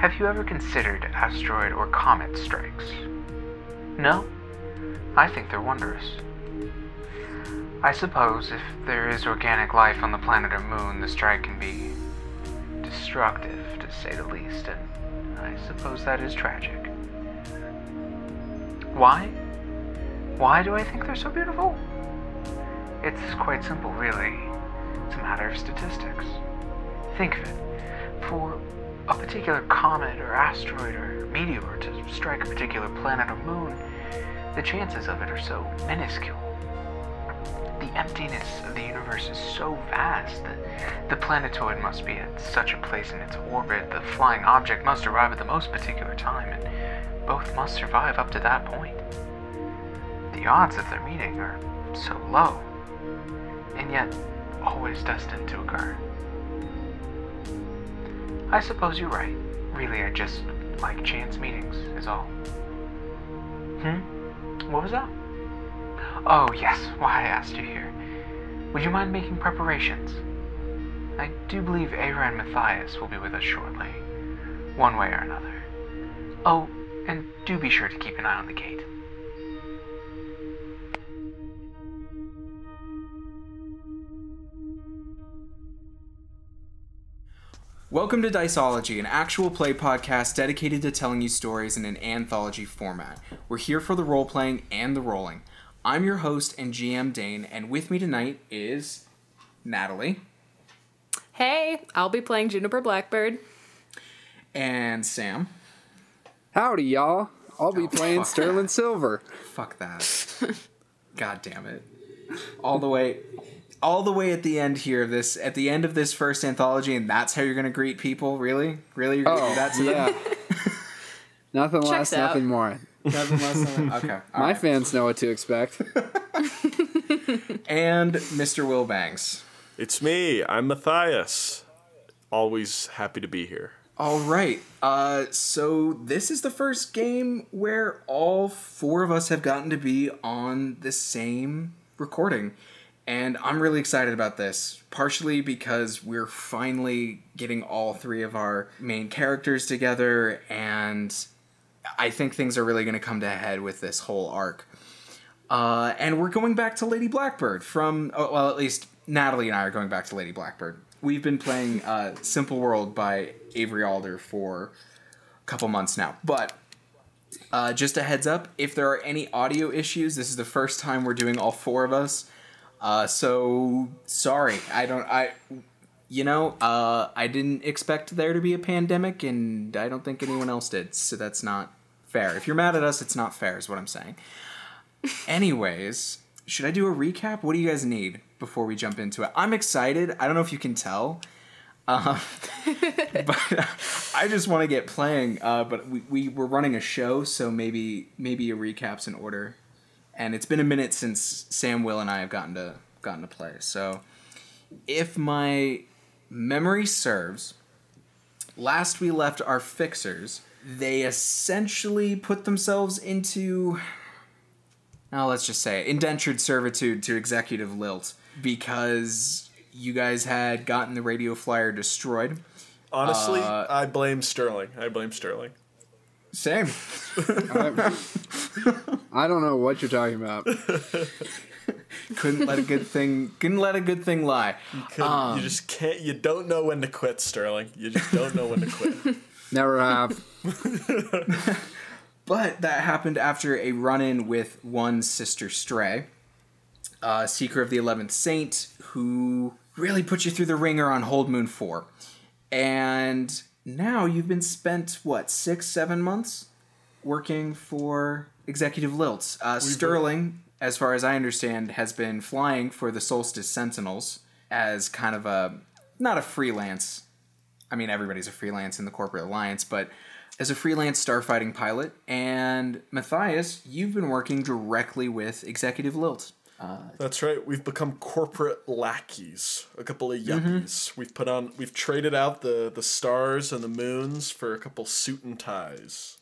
Have you ever considered asteroid or comet strikes? No? I think they're wondrous. I suppose if there is organic life on the planet or moon, the strike can be destructive, to say the least, and I suppose that is tragic. Why? Why do I think they're so beautiful? It's quite simple, really. It's a matter of statistics. Think of it. For a particular comet or asteroid or meteor to strike a particular planet or moon, the chances of it are so minuscule. The emptiness of the universe is so vast that the planetoid must be at such a place in its orbit, the flying object must arrive at the most particular time, and both must survive up to that point. The odds of their meeting are so low, and yet always destined to occur. I suppose you're right. Really, I just like chance meetings, is all. Hmm? What was that? Oh, yes, why I asked you here. Would you mind making preparations? I do believe Ava and Matthias will be with us shortly, one way or another. Oh, and do be sure to keep an eye on the gate. Welcome to Diceology, an actual play podcast dedicated to telling you stories in an anthology format. We're here for the role playing and the rolling. I'm your host and GM Dane, and with me tonight is Natalie Hey, I'll be playing Juniper Blackbird. and Sam. Howdy, y'all. I'll be Oh, playing fuck. Sterling Silver. Fuck that. God damn it. All the way all the way at the end here of this at the end of this first anthology and that's how you're gonna greet people? Really? Really? You're gonna do Oh, that to them? yeah. nothing less, out. nothing more. Nothing less than Okay. all My right. fans know what to expect. And Mr. Will Bangs. It's me. I'm Matthias. Always happy to be here. All right. Uh, so this is the first game where all four of us have gotten to be on the same recording. And I'm really excited about this, partially because we're finally getting all three of our main characters together, and I think things are really going to come to a head with this whole arc. Uh, and we're going back to Lady Blackbird from, oh, well, at least Natalie and I are going back to Lady Blackbird. We've been playing uh, Simple World by Avery Alder for a couple months now. But uh, just a heads up if there are any audio issues, this is the first time we're doing all four of us. Uh, so sorry. I don't, I, you know, uh, I didn't expect there to be a pandemic, and I don't think anyone else did. So that's not fair. If you're mad at us, it's not fair, is what I'm saying. Anyways, should I do a recap? What do you guys need before we jump into it? I'm excited. I don't know if you can tell. Um, but I just want to get playing. Uh, but we, we were running a show, so maybe maybe a recap's in order. And it's been a minute since Sam, Will, and I have gotten to gotten to play. So if my memory serves, last we left our fixers, they essentially put themselves into now let's just say indentured servitude to executive lilt because you guys had gotten the radio flyer destroyed Honestly, Uh, I blame Sterling. I blame Sterling. Same I, I don't know what you're talking about. couldn't let a good thing couldn't let a good thing lie Couldn't- Um, you just can't. You don't know when to quit, Sterling. You just don't know when to quit. Never have. but that happened after a run-in with one sister stray uh, seeker of the 11th saint who really put you through the ringer on hold moon 4 and now you've been spent what six seven months working for executive lilts uh, sterling as far as i understand has been flying for the solstice sentinels as kind of a not a freelance I mean, everybody's a freelance in the corporate alliance, but as a freelance starfighting pilot, and Matthias, you've been working directly with Executive Lilt. That's right. We've become corporate lackeys. A couple of Mm-hmm. yuppies. We've put on. We've traded out the the stars and the moons for a couple suit and ties.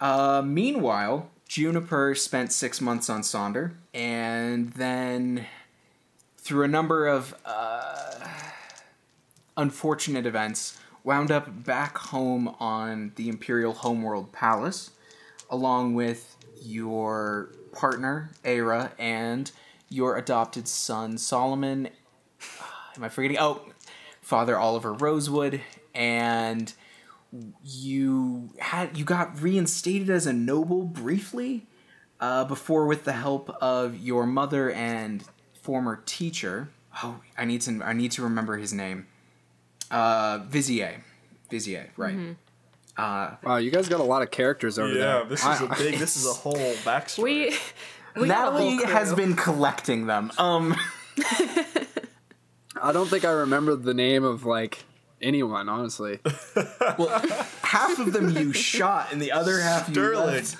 Uh, meanwhile, Juniper spent six months on Sonder, and then through a number of uh, unfortunate events, wound up back home on the Imperial Homeworld Pallas, along with your partner, Aira, and your adopted son, Solomon. Am I forgetting? Oh, Father Oliver Rosewood, and you had you got reinstated as a noble briefly uh, before with the help of your mother and former teacher. Oh, I need to I need to remember his name. Uh, Vizier, Vizier, right? Wow, you guys got a lot of characters over there. Yeah, this is a big. This is a whole backstory. We we got a whole Natalie has been collecting them. Um, I don't think I remember the name of like anyone, honestly. well, half of them you shot, and the other half you Sterling. left.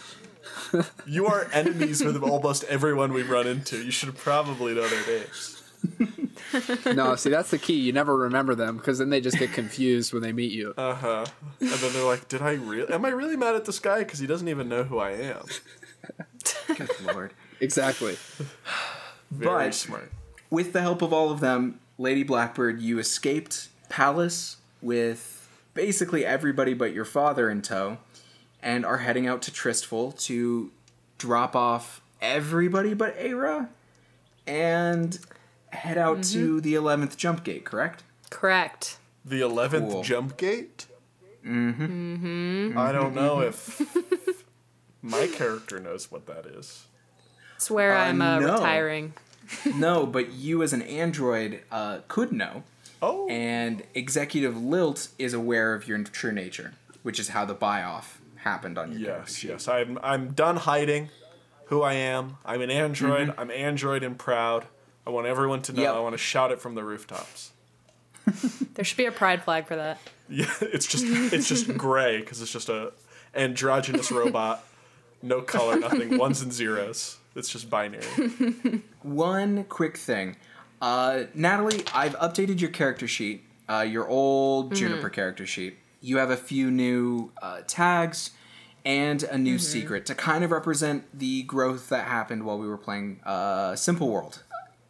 You are enemies with almost everyone we've run into. You should probably know their names. no, see that's the key. You never remember them because then they just get confused when they meet you. Uh huh. And then they're like, "Did I really? Am I really mad at this guy? Because he doesn't even know who I am." Good lord. Exactly. Very But- smart. with the help of all of them, Lady Blackbird, you escaped Pallas with basically everybody but your father in tow, and are heading out to Tristful to drop off everybody but Aira, and head out to mm-hmm. the eleventh jump gate. Correct? correct. The eleventh Cool. jump gate. Mm-hmm. mm-hmm. I don't know mm-hmm. if my character knows what that is. It's where Uh, I'm uh, no. retiring. no, but you as an android uh, could know, Oh, and Executive Lilt is aware of your true nature, which is how the buy off happened on your character yes, yes. I'm I'm done hiding who I am. I'm an android. I'm android and proud. I want everyone to know. Yep. I want to shout it from the rooftops. There should be a pride flag for that. Yeah, it's just it's just gray because it's just a androgynous robot, no color, nothing, ones and zeros. It's just binary. One quick thing. Uh, Natalie, I've updated your character sheet, uh, your old Juniper character sheet. You have a few new uh, tags and a new secret to kind of represent the growth that happened while we were playing uh, Simple World.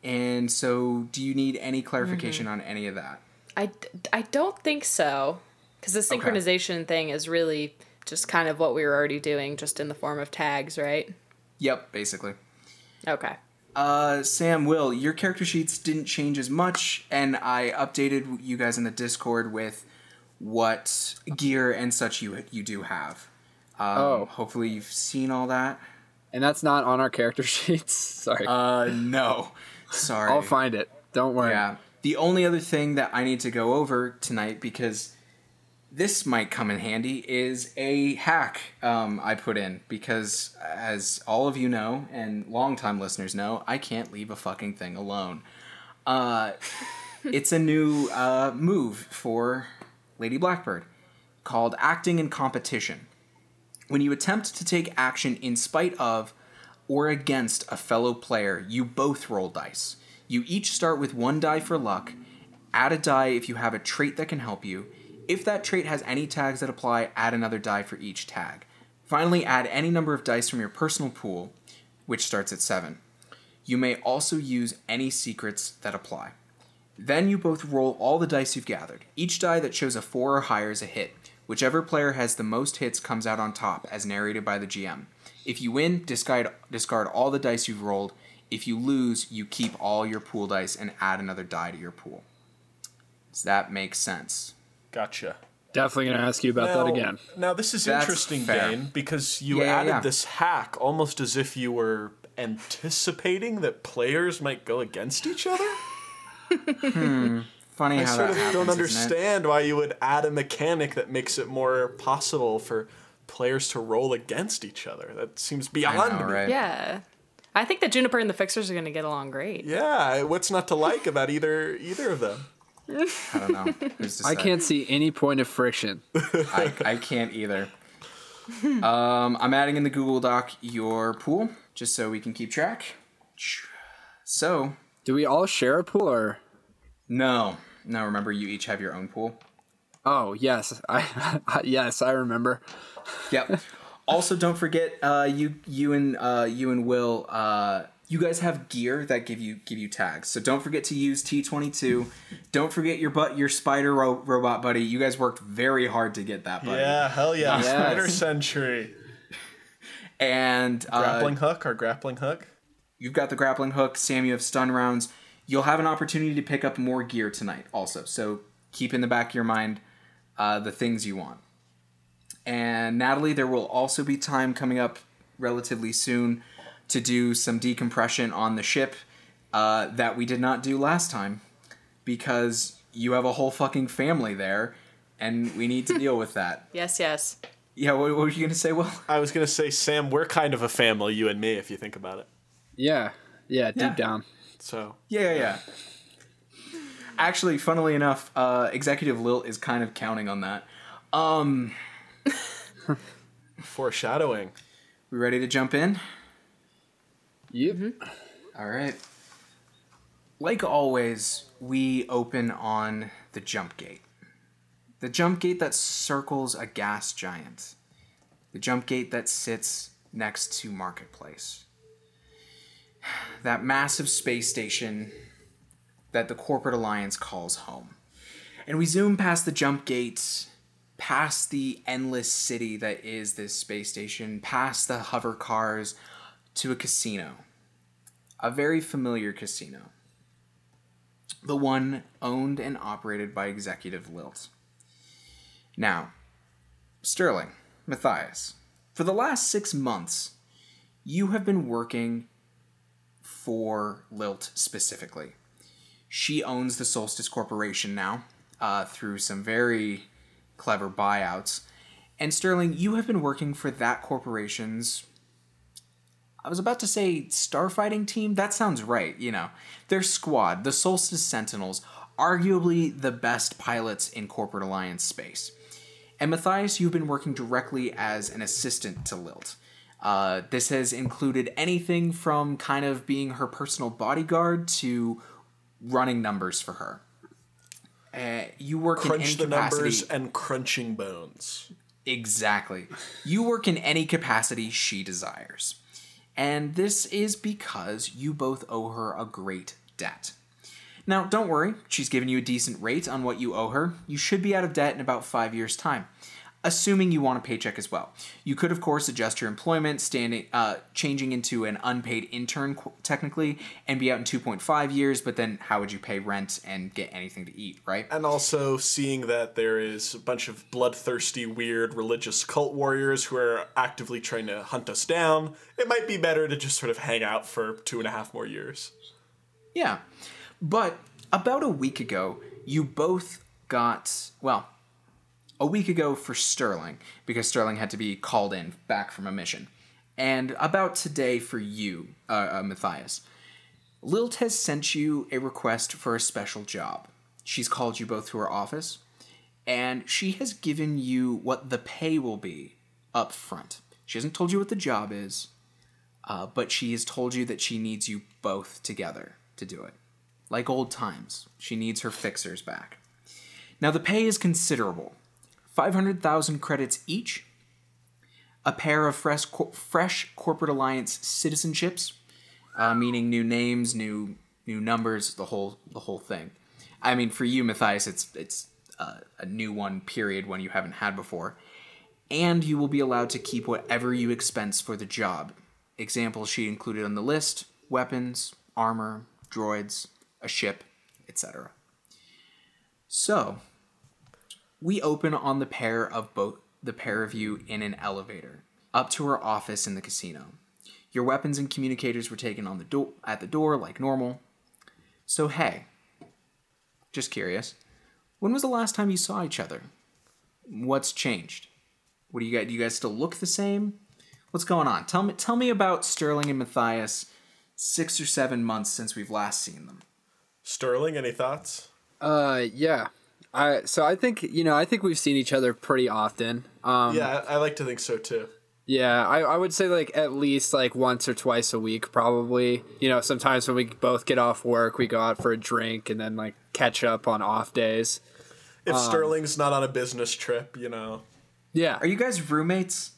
And so, do you need any clarification on any of that? I, I don't think so. Because the synchronization thing is really just kind of what we were already doing, just in the form of tags, right? Yep, basically. Okay. Uh, Sam, Will, your character sheets didn't change as much, and I updated you guys in the Discord with what gear and such you you do have. Um, Oh. hopefully you've seen all that. And that's not on our character sheets. Sorry. Uh, no, sorry. I'll find it. Don't worry. Yeah. The only other thing that I need to go over tonight because this might come in handy is a hack um, I put in because as all of you know and longtime listeners know, I can't leave a fucking thing alone. Uh, it's a new uh, move for Lady Blackbird called acting in competition. When you attempt to take action in spite of or against a fellow player, you both roll dice. You each start with one die for luck. Add a die if you have a trait that can help you. If that trait has any tags that apply, add another die for each tag. Finally, add any number of dice from your personal pool, which starts at 7. You may also use any secrets that apply. Then you both roll all the dice you've gathered. Each die that shows a 4 or higher is a hit. Whichever player has the most hits comes out on top, as narrated by the GM. If you win, discard, discard all the dice you've rolled. If you lose, you keep all your pool dice and add another die to your pool. Does that make sense? Gotcha. Definitely gonna ask you about that again. Now this is That's interesting, fair. Dane, because you Yeah, yeah, added yeah. this hack almost as if you were anticipating that players might go against each other. Hmm. Funny I how sort that of happens, don't isn't understand why you would add a mechanic that makes it more possible for players to roll against each other. That seems beyond know, me. right? Yeah. I think that Juniper and the Fixers are going to get along great. Yeah, what's not to like about either either of them? I don't know. I can't see any point of friction. I, I can't either. Um, I'm adding in the Google Doc your pool just so we can keep track. So, Do we all share a pool or? no, no. Remember, you each have your own pool. Oh yes, I yes I remember. Yep. also, don't forget, uh, you you and uh, you and Will uh, you guys have gear that give you give you tags. So don't forget to use T22. don't forget your butt your spider ro- robot buddy. You guys worked very hard to get that buddy. Yeah, hell yeah. Yes. Spider Sentry. And uh, Grappling hook, our grappling hook. you've got the grappling hook. Sam, you have stun rounds. You'll have an opportunity to pick up more gear tonight, also. So keep in the back of your mind uh, the things you want. And Natalie, there will also be time coming up relatively soon to do some decompression on the ship uh, that we did not do last time because you have a whole fucking family there and we need to deal with that. Yes, yes. Yeah, what, what were you going to say, Will? I was gonna say, Sam, we're kind of a family, you and me, if you think about it. Yeah, yeah, deep Yeah. down. So Yeah, yeah, yeah. Actually, funnily enough, uh, Executive Lilt is kind of counting on that. Um, foreshadowing. we ready to jump in? Yep. Mm-hmm. All right. Like always, we open on the jump gate. The jump gate that circles a gas giant. The jump gate that sits next to Marketplace. That massive space station that the corporate alliance calls home. And we zoom past the jump gate, past the endless city that is this space station, past the hover cars, to a casino a very familiar casino. The one owned and operated by Executive Lilt. Now, Sterling, Matthias, for the last six months, you have been working for Lilt specifically. She owns the Solstice Corporation now uh, through some very clever buyouts. And Sterling, you have been working for that corporation's I was about to say starfighting team. That sounds right, you know. Their squad, the Solstice Sentinels, arguably the best pilots in corporate alliance space. And Matthias, you've been working directly as an assistant to Lilt. Uh, this has included anything from kind of being her personal bodyguard to running numbers for her. Uh, you work in any Crunch the capacity. numbers and crunching bones. Exactly. You work in any capacity she desires. And this is because you both owe her a great debt. Now, don't worry, she's given you a decent rate on what you owe her. You should be out of debt in about five years' time, assuming you want a paycheck as well. You could, of course, adjust your employment, standing, uh, changing into an unpaid intern, technically, and be out in 2.5 years, but then how would you pay rent and get anything to eat, right? And also seeing that there is a bunch of bloodthirsty, weird religious cult warriors who are actively trying to hunt us down, it might be better to just sort of hang out for two and a half more years. Yeah. But about a week ago, you both got, well, a week ago for Sterling, because Sterling had to be called in back from a mission. And about today for you, uh, uh, Matthias. Lilt has sent you a request for a special job. She's called you both to her office, and she has given you what the pay will be up front. She hasn't told you what the job is, uh, but she has told you that she needs you both together to do it. Like old times, she needs her fixers back. Now, the pay is considerable 500,000 credits each, a pair of fresh, fresh corporate alliance citizenships, uh, meaning new names, new new numbers, the whole the whole thing. I mean, for you, Matthias, it's it's uh, a new one. Period. One you haven't had before, and you will be allowed to keep whatever you expense for the job. Examples she included on the list: weapons, armor, droids, a ship, etc. So, we open on the pair of both the pair of you in an elevator up to her office in the casino. Your weapons and communicators were taken on the door at the door like normal. So hey, just curious, when was the last time you saw each other? What's changed? What do you guys? Do you guys still look the same? What's going on? Tell me. Tell me about Sterling and Matthias. Six or seven months since we've last seen them. Sterling, any thoughts? Uh, yeah. I so I think you know I think we've seen each other pretty often. Um, yeah, I, I like to think so too. Yeah, I, I would say like at least like once or twice a week, probably. You know, sometimes when we both get off work, we go out for a drink and then like catch up on off days. If Sterling's not on a business trip, you know. Yeah. Are you guys roommates?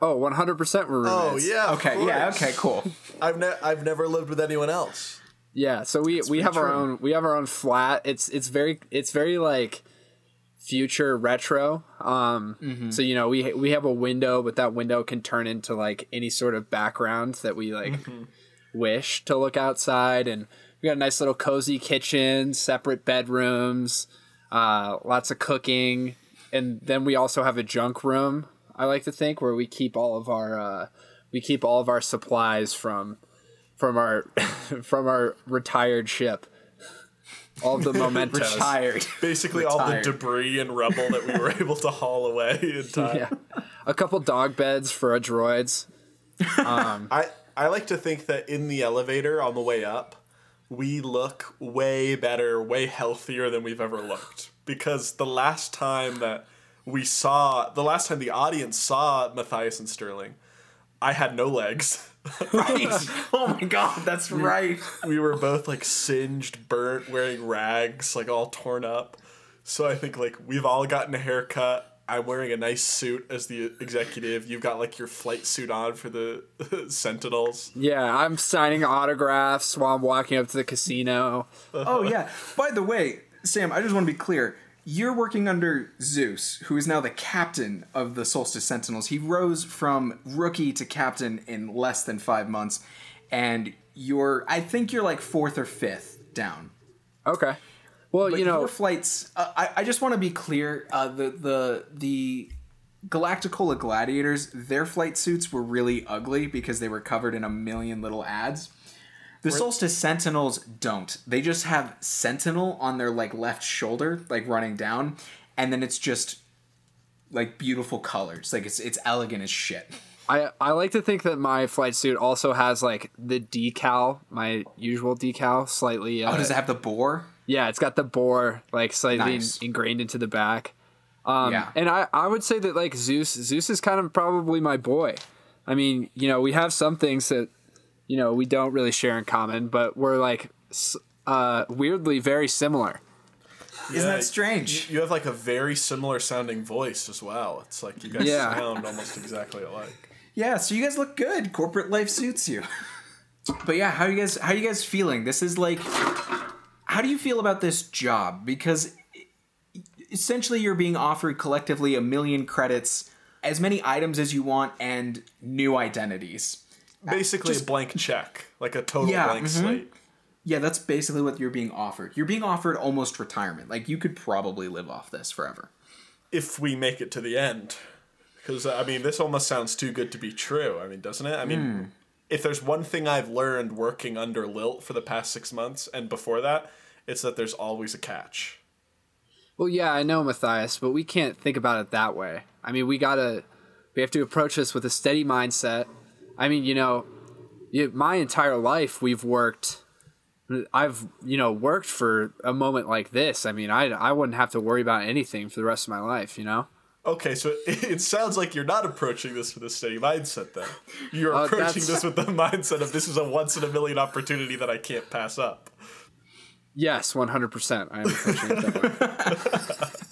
Oh, 100% we're Oh roommates. yeah. of Okay, yeah, okay, cool. I've ne- I've never lived with anyone else. Yeah, so we we have our own we have our own flat. It's it's very it's very like future retro. Um so you know, we we have a window, but that window can turn into like any sort of background that we like wish to look outside and we got a nice little cozy kitchen, separate bedrooms, uh lots of cooking, and then we also have a junk room. I like to think where we keep all of our uh we keep all of our supplies from from our from our retired ship. All the mementos. Retired. Basically, all the debris and rubble that we were able to haul away in time. Yeah. A couple dog beds for our droids. Um, I I like to think that in the elevator on the way up, we look way better, way healthier than we've ever looked. Because the last time that we saw, the last time the audience saw Matthias and Sterling, I had no legs. right. Oh my god, that's right. we were both like singed, burnt, wearing rags, like all torn up. So I think like we've all gotten a haircut. I'm wearing a nice suit as the executive. You've got like your flight suit on for the Sentinels. Yeah, I'm signing autographs while I'm walking up to the casino. Oh yeah. By the way, Sam, I just want to be clear. You're working under Zeus, who is now the captain of the Solstice Sentinels. He rose from rookie to captain in less than five months, and you're I think you're like fourth or fifth down. Okay. Well, But you know, flights. Uh, I I just want to be clear. Uh, the the the Galacticola Gladiators, their flight suits were really ugly because they were covered in a million little ads. The Solstice Sentinels don't. They just have Sentinel on their like left shoulder, like running down, and then it's just like beautiful colors. Like it's it's elegant as shit. I I like to think that my flight suit also has like the decal, my usual decal, slightly. Uh, Oh, does it have the boar? Yeah, it's got the boar like slightly Nice. in- ingrained into the back. Um, Yeah. And I, I would say that like Zeus, Zeus is kind of probably my boy. I mean, you know, we have some things that, you know, we don't really share in common, but we're like, uh, weirdly very similar. Isn't that strange? You, you have like a very similar sounding voice as well. It's like you guys Yeah. sound almost exactly alike. Yeah, so you guys look good. Corporate life suits you. but yeah, how you guys how you guys feeling? This is like how do you feel about this job? Because essentially you're being offered collectively a million credits, as many items as you want and new identities. Basically, a blank check, like a total Yeah, blank mhm. slate. Yeah, that's basically what you're being offered. You're being offered almost retirement. Like you could probably live off this forever. If we make it to the end, because I mean, this almost sounds too good to be true. I mean, doesn't it? I mean, Hmm. if there's one thing I've learned working under Lilt for the past six months and before that, it's that there's always a catch. Well, yeah, I know Matthias, but we can't think about it that way. I mean, we gotta, we have to approach this with a steady mindset. I mean, you know, my entire life we've worked. I've you know worked for a moment like this. I mean, I I wouldn't have to worry about anything for the rest of my life. You know. Okay, so it, it sounds like you're not approaching this with a steady mindset. Then you're Uh, approaching that's- this with the mindset of this is a once in a million opportunity that I can't pass up. Yes, one hundred percent. I am approaching it that way.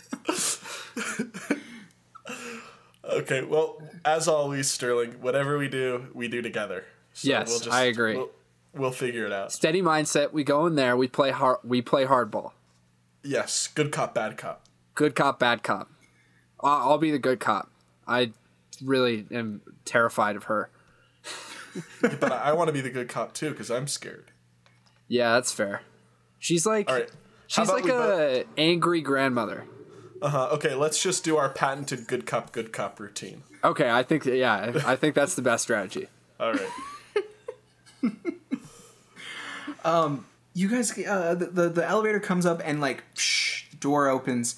Okay, well, as always, Sterling, whatever we do, we do together. So Yes, I agree. We'll, we'll figure it out. Steady mindset. We go in there. We play hard. We play hardball. Yes, good cop, bad cop. Good cop, bad cop. I'll, I'll be the good cop. I really am terrified of her. But I, I want to be the good cop too because I'm scared. Yeah, that's fair. She's like All right. She's like a angry grandmother. Uh huh. Okay, let's just do our patented good cop, good cop routine. Okay, I think yeah, I think that's the best strategy. All right. Um, you guys uh, the, the the elevator comes up and like psh, door opens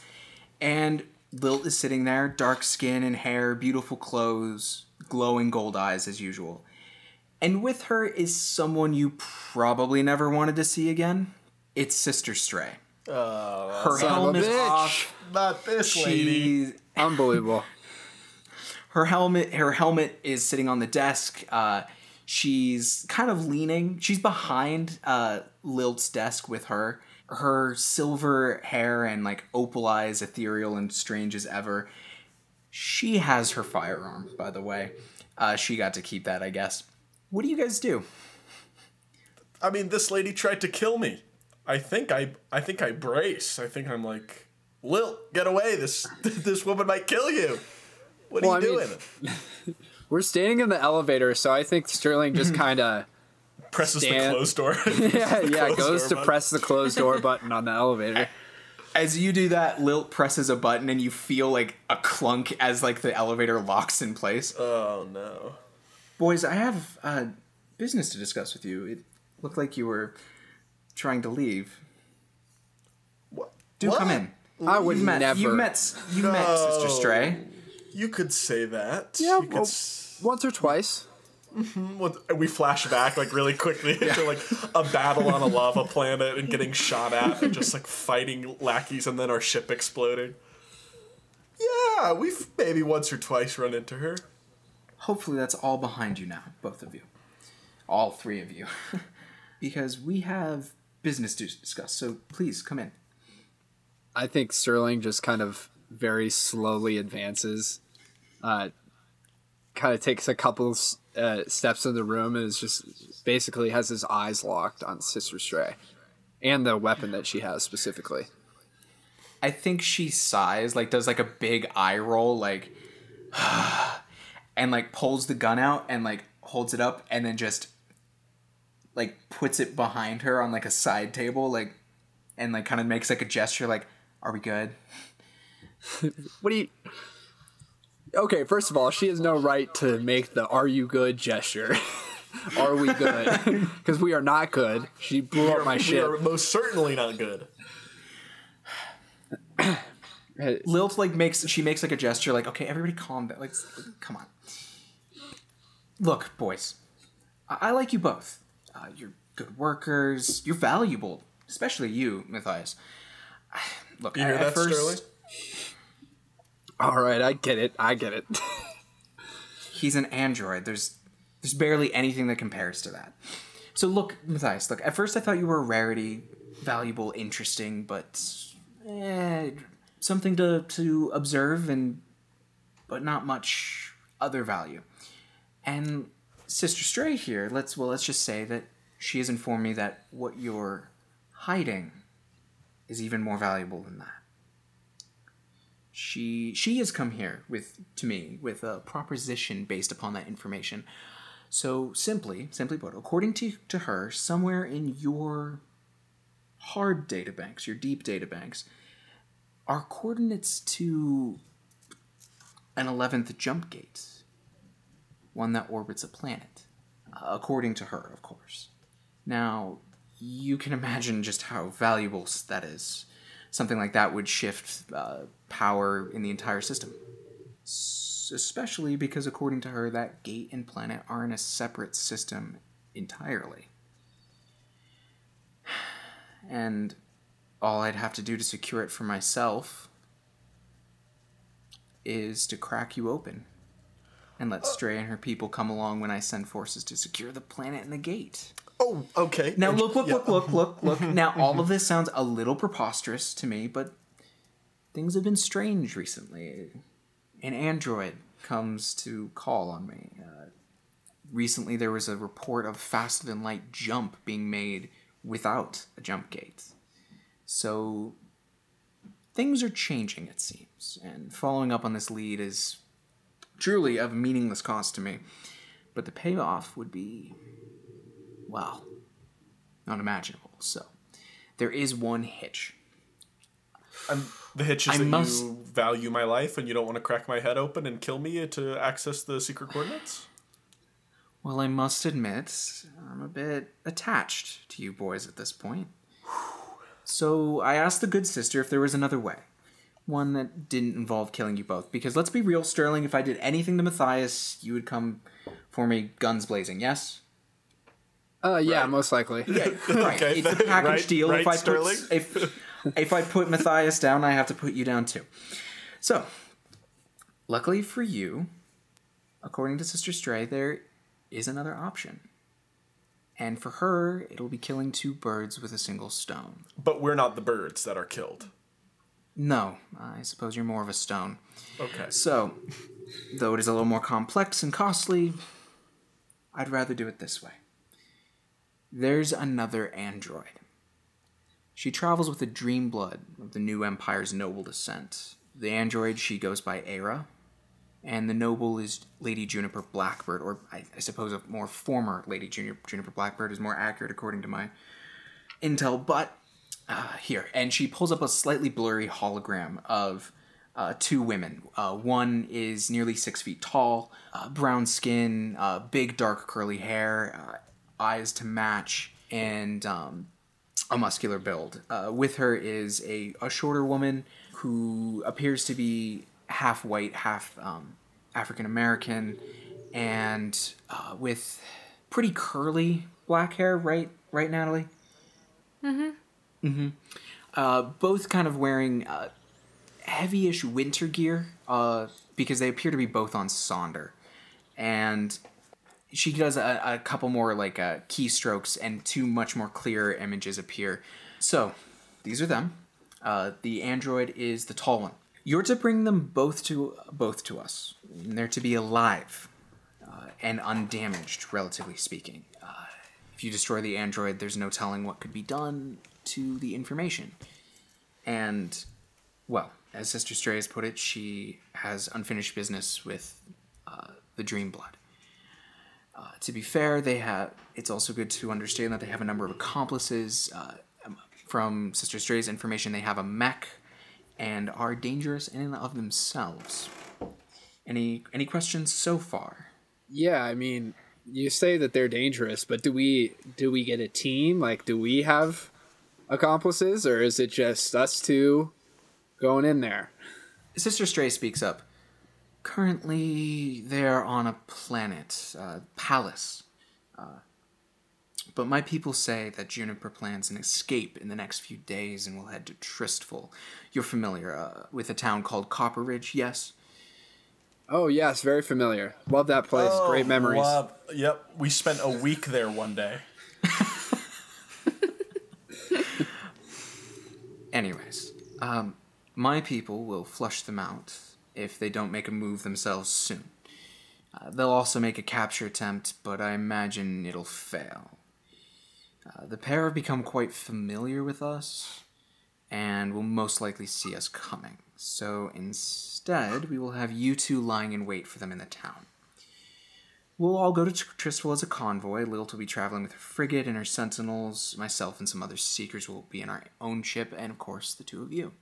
and lilt is sitting there dark skin and hair beautiful clothes glowing gold eyes as usual and with her is someone you probably never wanted to see again it's sister stray her of a helmet is bitch. off Not this lady. Unbelievable. her helmet her helmet is sitting on the desk uh, she's kind of leaning she's behind uh, lilt's desk with her her silver hair and like opal eyes ethereal and strange as ever she has her firearm by the way uh, she got to keep that, I guess. What do you guys do? I mean, this lady tried to kill me. I think I I think I brace. I think I'm like, Lilt, get away. This this woman might kill you. What well, are you I doing? Mean, we're standing in the elevator, so I think Sterling just kind of presses stand. the closed door. yeah, yeah, goes to button. press the closed door button on the elevator. As you do that, Lilt presses a button and you feel like a clunk as like the elevator locks in place. Oh no. Boys, I have uh, business to discuss with you. It looked like you were trying to leave. What? Do what? come in. I would you met, never. You met. You no. met Sister Stray. You could say that. Yeah, you well, s- once or twice. Mm-hmm. We flash back like really quickly yeah. into like a battle on a lava planet and getting shot at and just like fighting lackeys and then our ship exploding. Yeah, we've maybe once or twice run into her. Hopefully that's all behind you now, both of you. All three of you. because we have business to discuss, so please come in. I think Sterling just kind of very slowly advances, uh, kind of takes a couple uh, steps in the room and is just basically has his eyes locked on Sister Stray and the weapon that she has specifically. I think she sighs, like does like a big eye roll, like, and like pulls the gun out and like holds it up and then just like puts it behind her on like a side table, like, and like kind of makes like a gesture, like, "Are we good?" what do you? Okay, first of all, she has no right to make the "Are you good?" gesture. are we good? Because we are not good. She blew up my ship. We are most certainly not good. Lilt like makes she makes like a gesture, like, "Okay, everybody, calm down. Like, come on. Look, boys, I, I like you both. Uh, you're good workers. You're valuable, especially you, Matthias. Look, you hear that, first, Sterling? All right, I get it. I get it. he's an android. There's there's barely anything that compares to that. So look, Matthias. Look, at first I thought you were a rarity, valuable, interesting, but eh, something to to observe and but not much other value. And Sister Stray here, let's well, let's just say that she has informed me that what you're hiding is even more valuable than that. She she has come here with to me with a proposition based upon that information. So simply, simply put, according to, to her, somewhere in your hard databanks, your deep databanks, are coordinates to an eleventh jump gate one that orbits a planet, according to her, of course. Now, you can imagine just how valuable that is. Something like that would shift uh, power in the entire system. S- especially because, according to her, that gate and planet are in a separate system entirely. And all I'd have to do to secure it for myself is to crack you open and let Stray and her people come along when I send forces to secure the planet and the gate. Oh, okay. Now look, look, yeah. look, look, look, look. now all of this sounds a little preposterous to me, but things have been strange recently. An android comes to call on me. Uh, recently, there was a report of faster than light jump being made without a jump gate. So things are changing, it seems. And following up on this lead is truly of meaningless cost to me. But the payoff would be, well, unimaginable. So there is one hitch. I'm, the hitch is I that must, you value my life and you don't want to crack my head open and kill me to access the secret coordinates? Well, I must admit, I'm a bit attached to you boys at this point. So I asked the good sister if there was another way one that didn't involve killing you both. Because let's be real, Sterling, if I did anything to Matthias, you would come for me guns blazing, yes? Uh, yeah, right. most likely. Yeah, right. Okay. It's a package right, deal. Right, if I Sterling? put if if I put Matthias down, I have to put you down too. So, luckily for you, according to Sister Stray, there is another option. And for her, it'll be killing two birds with a single stone. But we're not the birds that are killed. No, I suppose you're more of a stone. Okay. So, though it is a little more complex and costly, I'd rather do it this way. There's another android. She travels with the dream blood of the new empire's noble descent. The android, she goes by Era, and the noble is Lady Juniper Blackbird, or I, I suppose a more former Lady Juniper, Juniper Blackbird is more accurate according to my intel. But uh, here, and she pulls up a slightly blurry hologram of uh, two women. Uh, one is nearly six feet tall, uh, brown skin, uh, big dark curly hair, uh, eyes to match, and um, a muscular build. with her is a, a shorter woman who appears to be half white, half um, African American, and with pretty curly black hair. Right, right, Natalie. Mm-hmm. Mm-hmm. Uh, both kind of wearing uh, heavyish winter gear uh, because they appear to be both on Sonder. And she does a, a couple more like uh, keystrokes, and two much more clear images appear. So these are them. Uh, the android is the tall one. You're to bring them both to both to us. And they're to be alive uh, and undamaged, relatively speaking. Uh, if you destroy the android, there's no telling what could be done to the information. And, well, as Sister Stray has put it, she has unfinished business with uh, the Dream Blood. Uh, to be fair, they have. It's also good to understand that they have a number of accomplices. Uh, from Sister Stray's information, they have a mech and are dangerous in and of themselves. Any any questions so far? Yeah, I mean, you say that they're dangerous, but do we do we get a team? Like, do we have accomplices, or is it just us two going in there? Sister Stray speaks up. Currently, they're on a planet, uh, Pallas. Uh, but my people say that Juniper plans an escape in the next few days and will head to Tristful. You're familiar uh, with a town called Copperridge, yes? Oh, yes, very familiar. Love that place. Oh, Great memories. Love, yep, we spent a week there one day. Anyways, um, my people will flush them out if they don't make a move themselves soon. Uh, they'll also make a capture attempt, but I imagine it'll fail. Uh, the pair have become quite familiar with us and will most likely see us coming. So instead, we will have you two lying in wait for them in the town. We'll all go to Tristful as a convoy. Lilt will be traveling with her frigate and her sentinels. Myself and some other seekers will be in our own ship, and of course, the two of you.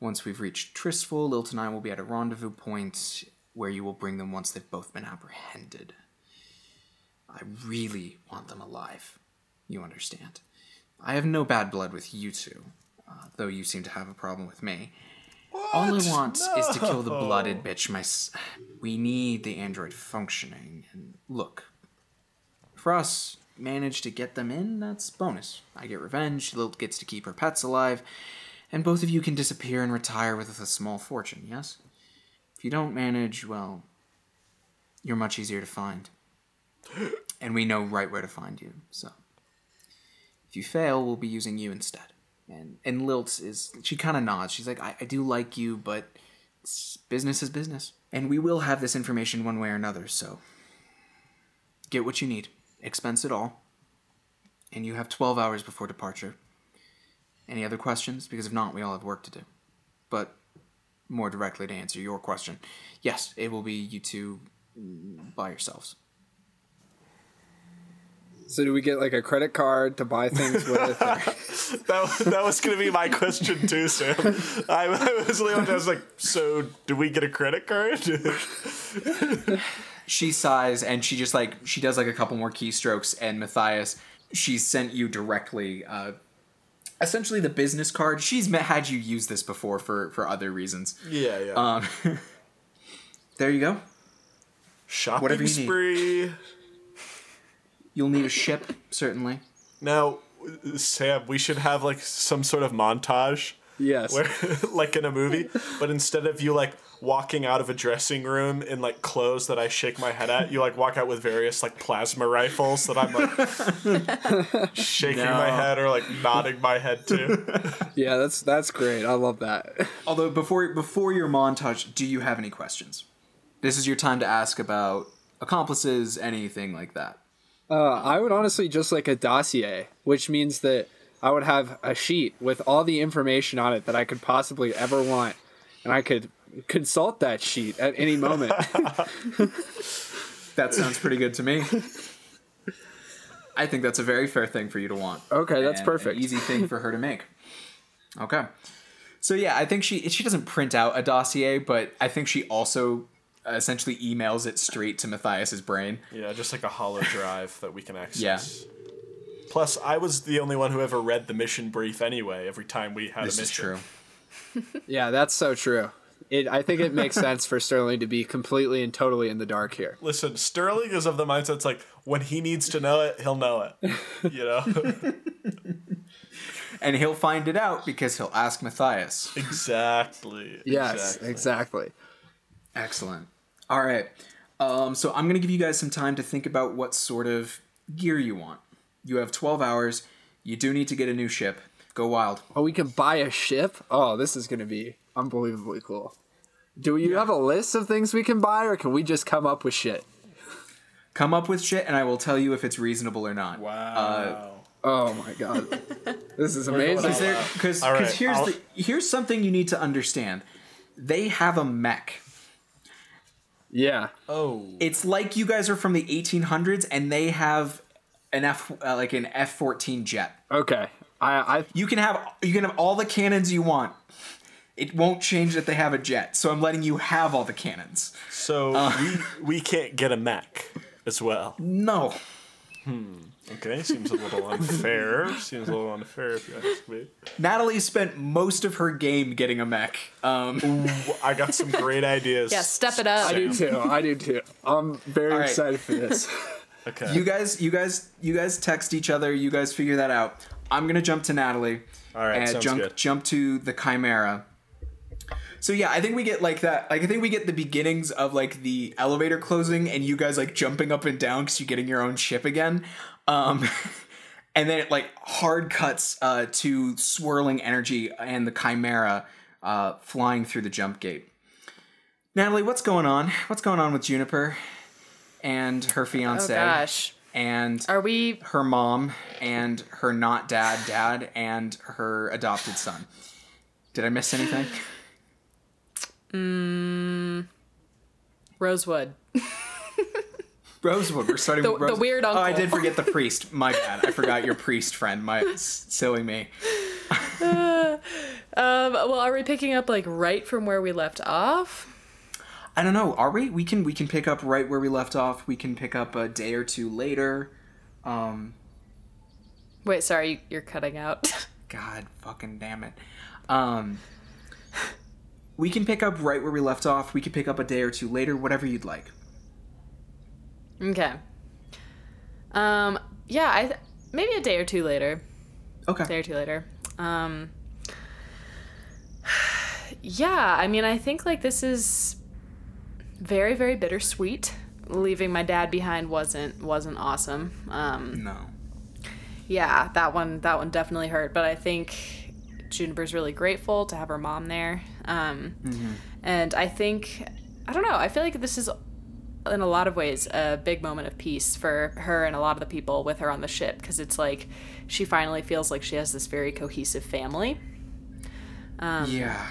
Once we've reached Tristful, Lilt and I will be at a rendezvous point where you will bring them once they've both been apprehended. I really want them alive. You understand. I have no bad blood with you two, uh, though you seem to have a problem with me. What? All I want no. is to kill the blooded bitch. My, we need the android functioning. And look, for us, manage to get them in. That's bonus. I get revenge. Lilt gets to keep her pets alive, and both of you can disappear and retire with a small fortune. Yes. If you don't manage, well, you're much easier to find, and we know right where to find you. So, if you fail, we'll be using you instead and and Lilt is she kind of nods. She's like, I, I do like you, but business is business, and we will have this information one way or another. So get what you need, expense it all, and you have twelve hours before departure. Any other questions? Because if not, we all have work to do. But more directly to answer your question, yes, it will be you two by yourselves. So do we get like a credit card to buy things with? that, that was going to be my question too, Sam. I, I was I was like, so do we get a credit card? she sighs and she just like she does like a couple more keystrokes and Matthias, she sent you directly. Uh, essentially the business card. She's had you use this before for for other reasons. Yeah, yeah. Um, there you go. Shopping Whatever you spree. Need. You'll need a ship, certainly. Now, Sam, we should have like some sort of montage. Yes. Where, like in a movie, but instead of you like walking out of a dressing room in like clothes that I shake my head at, you like walk out with various like plasma rifles that I'm like shaking no. my head or like nodding my head to. yeah, that's that's great. I love that. Although before before your montage, do you have any questions? this is your time to ask about accomplices, anything like that. Uh, I would honestly just like a dossier, which means that I would have a sheet with all the information on it that I could possibly ever want, and I could consult that sheet at any moment. that sounds pretty good to me. I think that's a very fair thing for you to want. Okay, that's and perfect. An easy thing for her to make. Okay. So yeah, I think she she doesn't print out a dossier, but I think she also essentially emails it straight to Matthias's brain. Yeah, just like a hollow drive that we can access. Yeah. Plus, I was the only one who ever read the mission brief anyway. Every time we had this a mission. Is true. yeah, that's so true. It, I think it makes sense for Sterling to be completely and totally in the dark here. Listen, Sterling is of the mindset it's like when he needs to know it, he'll know it. You know. and he'll find it out because he'll ask Matthias. Exactly. yes, exactly. exactly. Excellent. All right. Um, so I'm going to give you guys some time to think about what sort of gear you want. You have 12 hours. You do need to get a new ship. Go wild. Oh, we can buy a ship? Oh, this is going to be unbelievably cool. Do you yeah. have a list of things we can buy, or can we just come up with shit? Come up with shit, and I will tell you if it's reasonable or not. Wow. Uh, oh my god, this is amazing. Because right, here's I'll... the here's something you need to understand. They have a mech. Yeah. Oh. It's like you guys are from the 1800s, and they have an F uh, like an F fourteen jet. Okay. I, I you can have you can have all the cannons you want. It won't change that they have a jet, so I'm letting you have all the cannons. So uh, we we can't get a mech as well. No. Hmm. Okay, seems a little unfair. seems a little unfair if you ask me. Natalie spent most of her game getting a mech. Um, Ooh, I got some great ideas. Yeah, step it up. I do too. I do too. I'm very right. excited for this. okay. You guys, you guys, you guys text each other. You guys figure that out. I'm gonna jump to Natalie. All right, and jump good. jump to the Chimera. So yeah, I think we get like that. Like I think we get the beginnings of like the elevator closing and you guys like jumping up and down because you're getting your own ship again. Um, and then it like hard cuts uh, to swirling energy and the Chimera uh, flying through the jump gate. Natalie, what's going on? What's going on with Juniper and her fiance? Oh gosh. And are we her mom and her not dad dad and her adopted son? Did I miss anything? Mm, Rosewood. Rosewood. We're starting the, with Rosewood. The weird uncle. Oh, I did forget the priest. My bad. I forgot your priest friend. My silly me. uh, um, well, are we picking up like right from where we left off? I don't know. Are we? We can we can pick up right where we left off. We can pick up a day or two later. Um. Wait, sorry, you're cutting out. God, fucking damn it. Um. We can pick up right where we left off. We can pick up a day or two later, whatever you'd like. Okay. Um. Yeah. I th- maybe a day or two later. Okay. A day or two later. Um. Yeah. I mean, I think like this is very very bittersweet. Leaving my dad behind wasn't wasn't awesome. Um. No. Yeah, that one that one definitely hurt. But I think Juniper's really grateful to have her mom there. Um, mm-hmm. And I think, I don't know, I feel like this is in a lot of ways a big moment of peace for her and a lot of the people with her on the ship because it's like she finally feels like she has this very cohesive family. Um, yeah.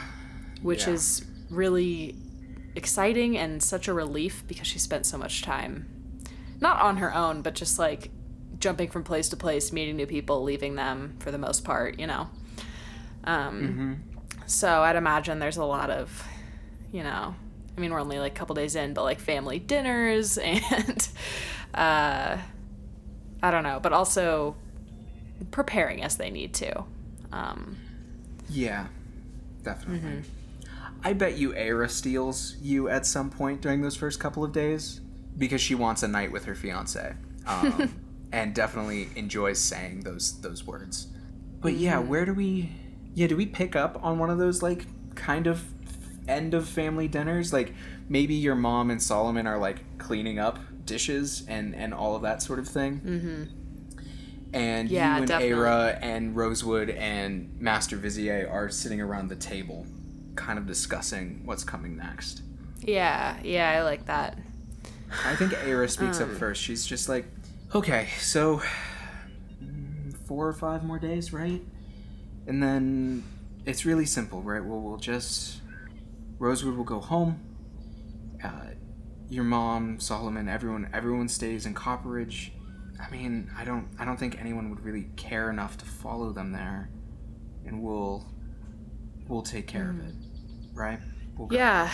Which yeah. is really exciting and such a relief because she spent so much time not on her own, but just like jumping from place to place, meeting new people, leaving them for the most part, you know. Um, mm-hmm. So I'd imagine there's a lot of, you know, I mean, we're only like a couple days in, but like family dinners and uh, I don't know, but also preparing as they need to. Um, yeah, definitely. Mm-hmm. I bet you Aira steals you at some point during those first couple of days because she wants a night with her fiance, um, and definitely enjoys saying those those words. But yeah, mm-hmm. where do we? Yeah, do we pick up on one of those like kind of end of family dinners like maybe your mom and solomon are like cleaning up dishes and and all of that sort of thing mm-hmm. and yeah, you and definitely. Aira and Rosewood and Master Vizier are sitting around the table, kind of discussing what's coming next. Yeah, yeah, I like that. I think Aira speaks up first. She's just like, okay, so mm, four or five more days, right? And then it's really simple, right? Well, we'll just Rosewood will go home. Uh, your mom, Solomon, everyone, everyone stays in Copperidge. I mean, I don't, I don't think anyone would really care enough to follow them there, and we'll, we'll take care of it, right? We'll. Yeah,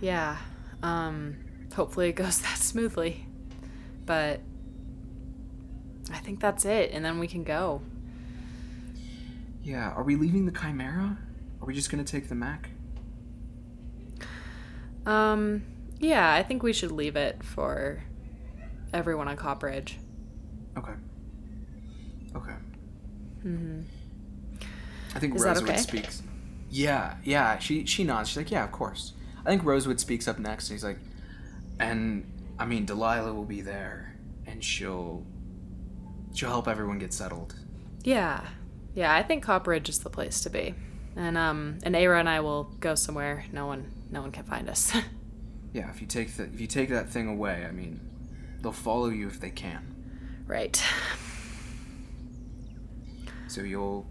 yeah. Um, hopefully it goes that smoothly, but I think that's it, and then we can go. Yeah. Are we leaving the Chimera? Are we just gonna take the mech? Um, yeah, I think we should leave it for everyone on Copperidge. Okay. Okay. Mm-hmm. I think Is Rosewood okay? speaks. Yeah, yeah. She she nods. She's like, yeah, of course. I think Rosewood speaks up next, and he's like, and I mean, Delilah will be there, and she'll she'll help everyone get settled. Yeah, yeah. I think Copperidge is the place to be, and um, and Aira and I will go somewhere no one no one can find us. Yeah, if you take the if you take that thing away, I mean, they'll follow you if they can. right. So you'll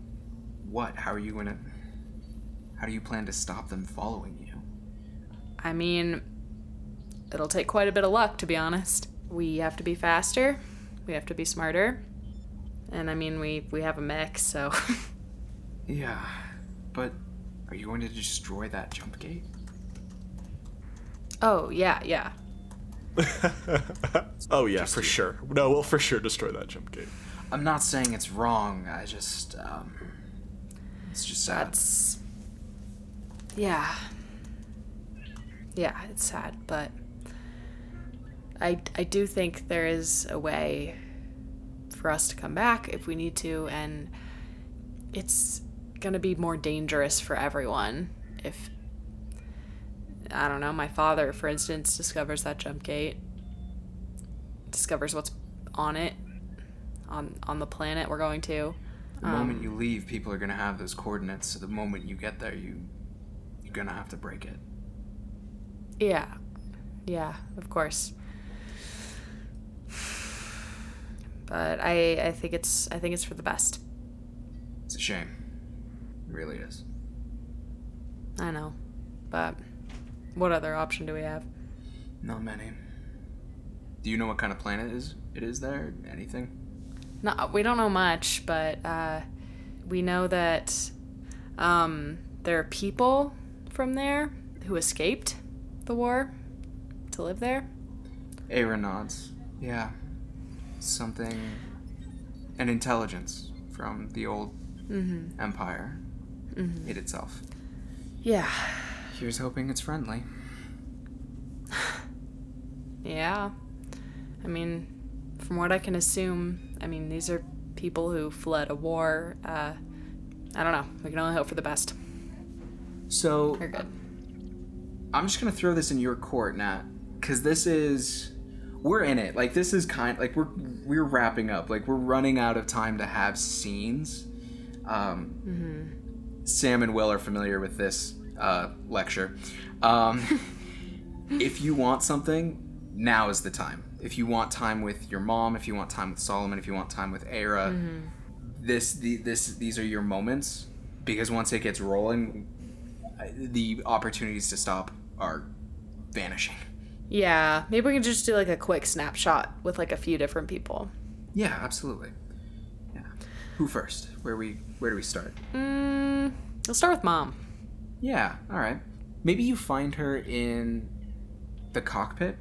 what? How are you gonna? How do you plan to stop them following you? I mean, it'll take quite a bit of luck, to be honest. We have to be faster. We have to be smarter. And I mean, we we have a mech, so Yeah, but are you going to destroy that jump gate? oh yeah, yeah. Oh yeah, for sure. No, we'll for sure destroy that jump gate. I'm not saying it's wrong. I just, um, it's just sad. That's yeah, yeah. It's sad, but I I do think there is a way for us to come back if we need to, and it's gonna be more dangerous for everyone if I don't know. My father, for instance, discovers that jump gate, discovers what's on it, on on the planet we're going to. the moment um, you leave, people are gonna have those coordinates. So the moment you get there, you gonna have to break it. Yeah. Yeah, of course. But I I think it's I think it's for the best. It's a shame. It really is. I know. But what other option do we have? Not many. Do you know what kind of planet is it is there? Anything? No, we don't know much, but uh, we know that um, there are people from there who escaped the war to live there. Aeronauts. Yeah. Something. An intelligence from the old empire. It itself. Yeah. Here's hoping it's friendly. Yeah. I mean, from what I can assume, I mean, these are people who fled a war. Uh, I don't know. We can only hope for the best. So We're good. I'm just gonna throw this in your court, Nat, because this is we're in it. Like this is kind like we're we're wrapping up. Like we're running out of time to have scenes. Um, Sam and Will are familiar with this uh, lecture. Um, if you want something, now is the time. If you want time with your mom, if you want time with Solomon, if you want time with Aira, this the, this these are your moments because once it gets rolling, the opportunities to stop are vanishing. Yeah, maybe we can just do like a quick snapshot with like a few different people. Yeah, absolutely. Yeah. Who first? Where we where do we start? Mm, let's start with mom. Yeah, all right. Maybe you find her in the cockpit.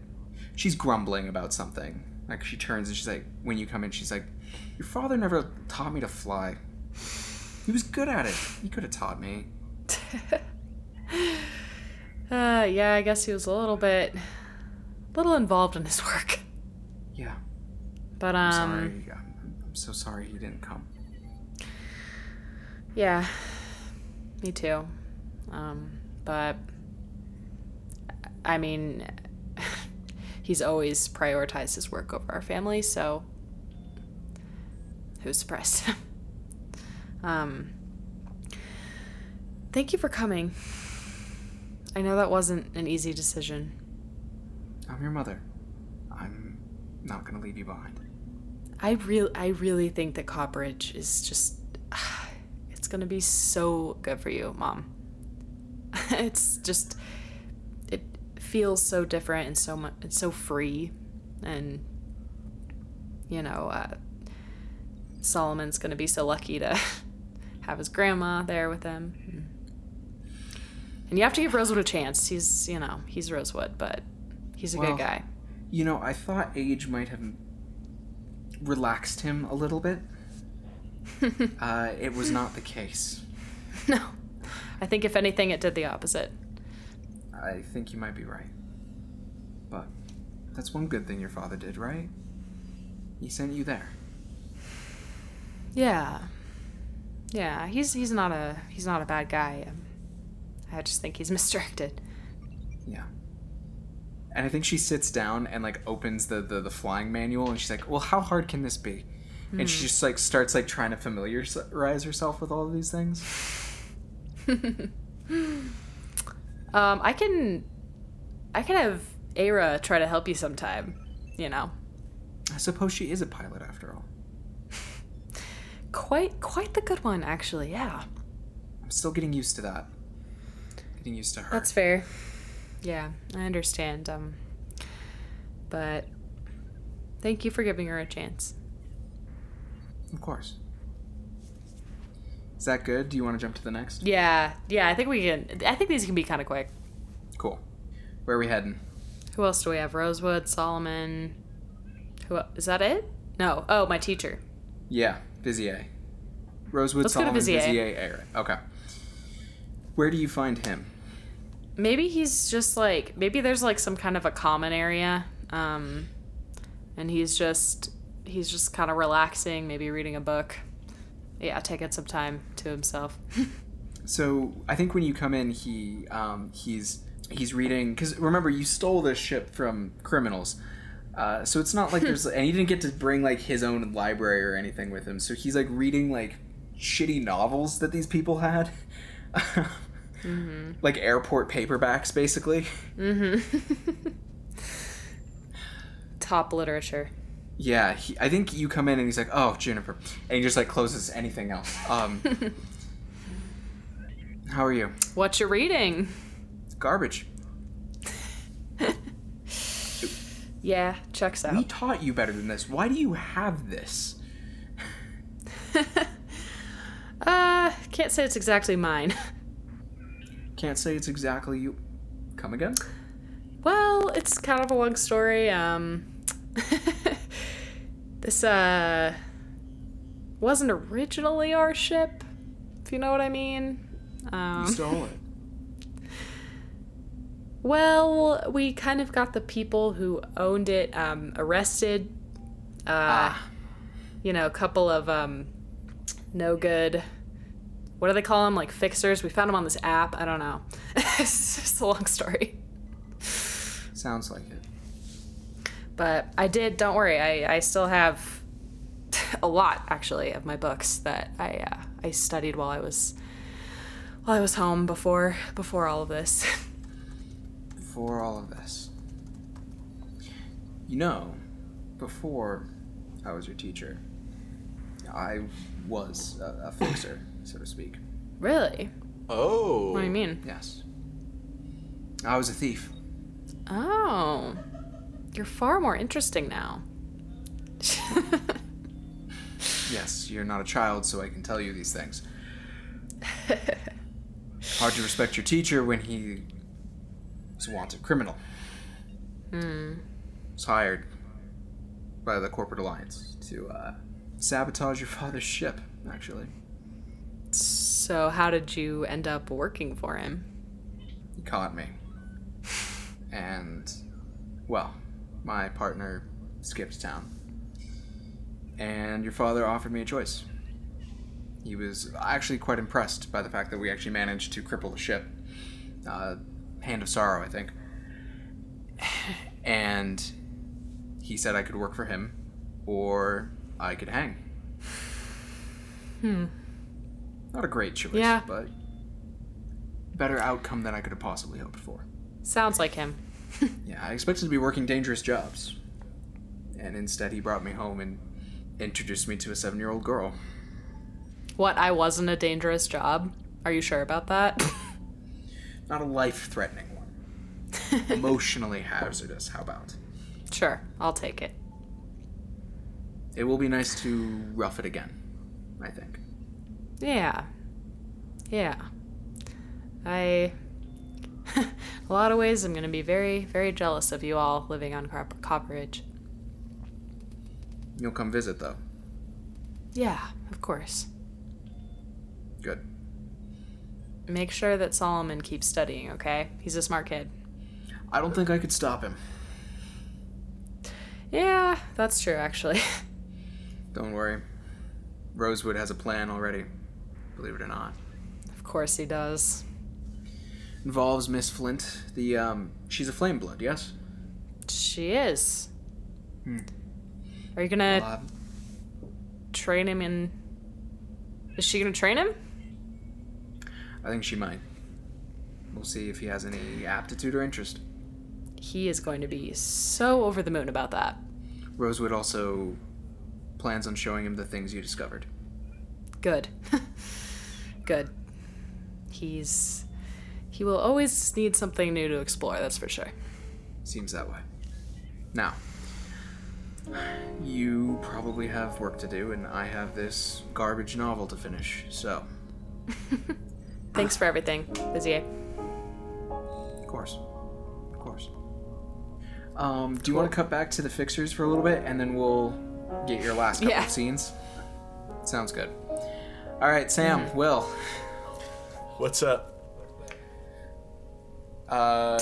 She's grumbling about something. Like she turns and she's like, when you come in, she's like, "Your father never taught me to fly. He was good at it. He could have taught me." Uh, yeah, I guess he was a little bit, little involved in his work. Yeah. But um, Sorry. I'm, I'm so sorry he didn't come. Yeah, me too. Um, but I mean, he's always prioritized his work over our family, so who's surprised? um, thank you for coming. I know that wasn't an easy decision. I'm your mother. I'm not gonna leave you behind. I really, I really think that Copperidge is just, it's gonna be so good for you, mom. it's just, it feels so different and so much, it's so free, and you know, uh, Solomon's gonna be so lucky to have his grandma there with him. And you have to give Rosewood a chance. He's, you know, he's Rosewood, but he's a Well, good guy. You know, I thought age might have relaxed him a little bit. uh, it was not the case. No. I think if anything, it did the opposite. I think you might be right. But that's one good thing your father did, right? He sent you there. Yeah. Yeah, he's he's not a he's not a bad guy. I just think he's misdirected. Yeah. And I think she sits down and like opens the, the, the flying manual and she's like, Well, how hard can this be? And she just like starts like trying to familiarize herself with all of these things. Um, I can I can have Aira try to help you sometime, you know. I suppose she is a pilot after all. Quite quite the good one actually. Yeah. I'm still getting used to that. Getting used to her. That's fair. Yeah, I understand. Um but thank you for giving her a chance. Of course. Is that good? Do you want to jump to the next? Yeah. Yeah, I think we can I think these can be kind of quick. Cool. Where are we heading? Who else do we have? Rosewood, Solomon. Who is that it? No. Oh, my teacher. Yeah, Vizier. Rosewood, Let's Solomon, Vizier. Vizier, Aaron. Okay. Where do you find him? Maybe he's just like maybe there's like some kind of a common area um and he's just he's just kind of relaxing maybe reading a book yeah taking some time to himself So I think when you come in, he um, he's he's reading because remember you stole this ship from criminals. Uh, so it's not like there's and he didn't get to bring like his own library or anything with him. So he's like reading like shitty novels that these people had, like airport paperbacks, basically. Mm-hmm. Top literature Yeah, he, I think you come in and he's like, "Oh, Juniper," and he just like closes anything else. Um, how are you? what you reading Garbage. yeah checks out. We taught you better than this. Why do you have this? uh can't say it's exactly mine Can't say it's exactly you. Come again? Well, it's kind of a long story. Um, this uh wasn't originally our ship, if you know what I mean. Um, You stole it. well, we kind of got the people who owned it um, arrested. Uh, You know, a couple of um, no good. What do they call them? Like fixers. We found them on this app. I don't know. it's just a long story. Sounds like it. But I did. Don't worry. I, I still have a lot actually of my books that I uh, I studied while I was while I was home before before all of this. before all of this. You know, before I was your teacher, I was a, a fixer, so to speak. really? Oh. What do you mean? Yes. I was a thief. Oh, you're far more interesting now. Yes, you're not a child, so I can tell you these things. Hard to respect your teacher when he was a wanted criminal. Hmm. Was hired by the corporate alliance to uh, sabotage your father's ship. Actually, So how did you end up working for him? he caught me, and well, my partner skipped town, and your father offered me a choice. He was actually quite impressed by the fact that we actually managed to cripple the ship. Uh, Hand of Sorrow, I think. And he said I could work for him, or I could hang. Hmm. Not a great choice, Yeah. but better outcome than I could have possibly hoped for. Sounds like him. Yeah, I expected to be working dangerous jobs. And instead, he brought me home and introduced me to a seven year old girl. What, I wasn't a dangerous job? Are you sure about that? Not a life threatening one. Emotionally hazardous, how about? sure, I'll take it. It will be nice to rough it again, I think. Yeah. Yeah. I. a lot of ways, I'm going to be very, very jealous of you all living on Cop- Copperidge. You'll come visit, though. Yeah, of course. Good. Make sure that Solomon keeps studying, okay? He's a smart kid. I don't think I could stop him. Yeah, that's true, actually. Don't worry. Rosewood has a plan already, believe it or not. of course he does. Involves Miss Flint, the, um, she's a flame blood, yes? She is. Are you gonna Uh, train him in. Is she gonna train him? I think she might. We'll see if he has any aptitude or interest. He is going to be so over the moon about that. Rosewood also plans on showing him the things you discovered. Good. Good. He's. He will always need something new to explore, that's for sure. Seems that way. Now, you probably have work to do, and I have this garbage novel to finish, so, Thanks for everything, Vizier. of course. Of course. Um, do you want to cut back to the fixers for a little bit, and then we'll get your last couple Yeah. of scenes? Sounds good. All right, Sam, Will. What's up? Uh,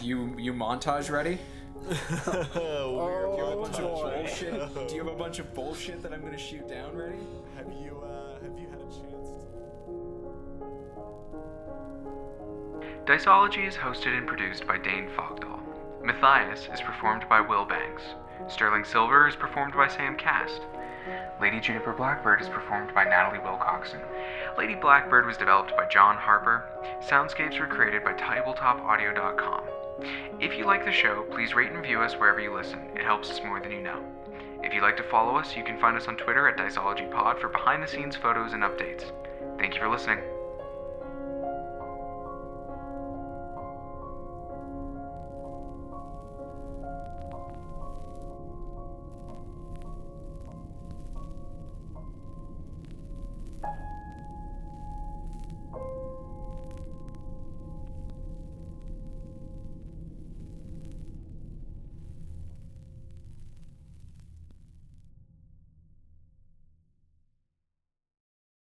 you you montage ready? Oh, bullshit. Do you have a bunch of bullshit that I'm gonna shoot down ready? Have you uh, have you had a chance? Diceology is hosted and produced by Dane Fogdahl. Matthias is performed by Will Banks. Sterling Silver is performed by Sam Cast. Lady Juniper Blackbird is performed by Natalie Wilcoxon. Lady Blackbird was developed by John Harper. Soundscapes were created by TabletopAudio.com. If you like the show, please rate and review us wherever you listen. It helps us more than you know. If you'd like to follow us, you can find us on Twitter at DiceologyPod for behind the scenes photos and updates. Thank you for listening.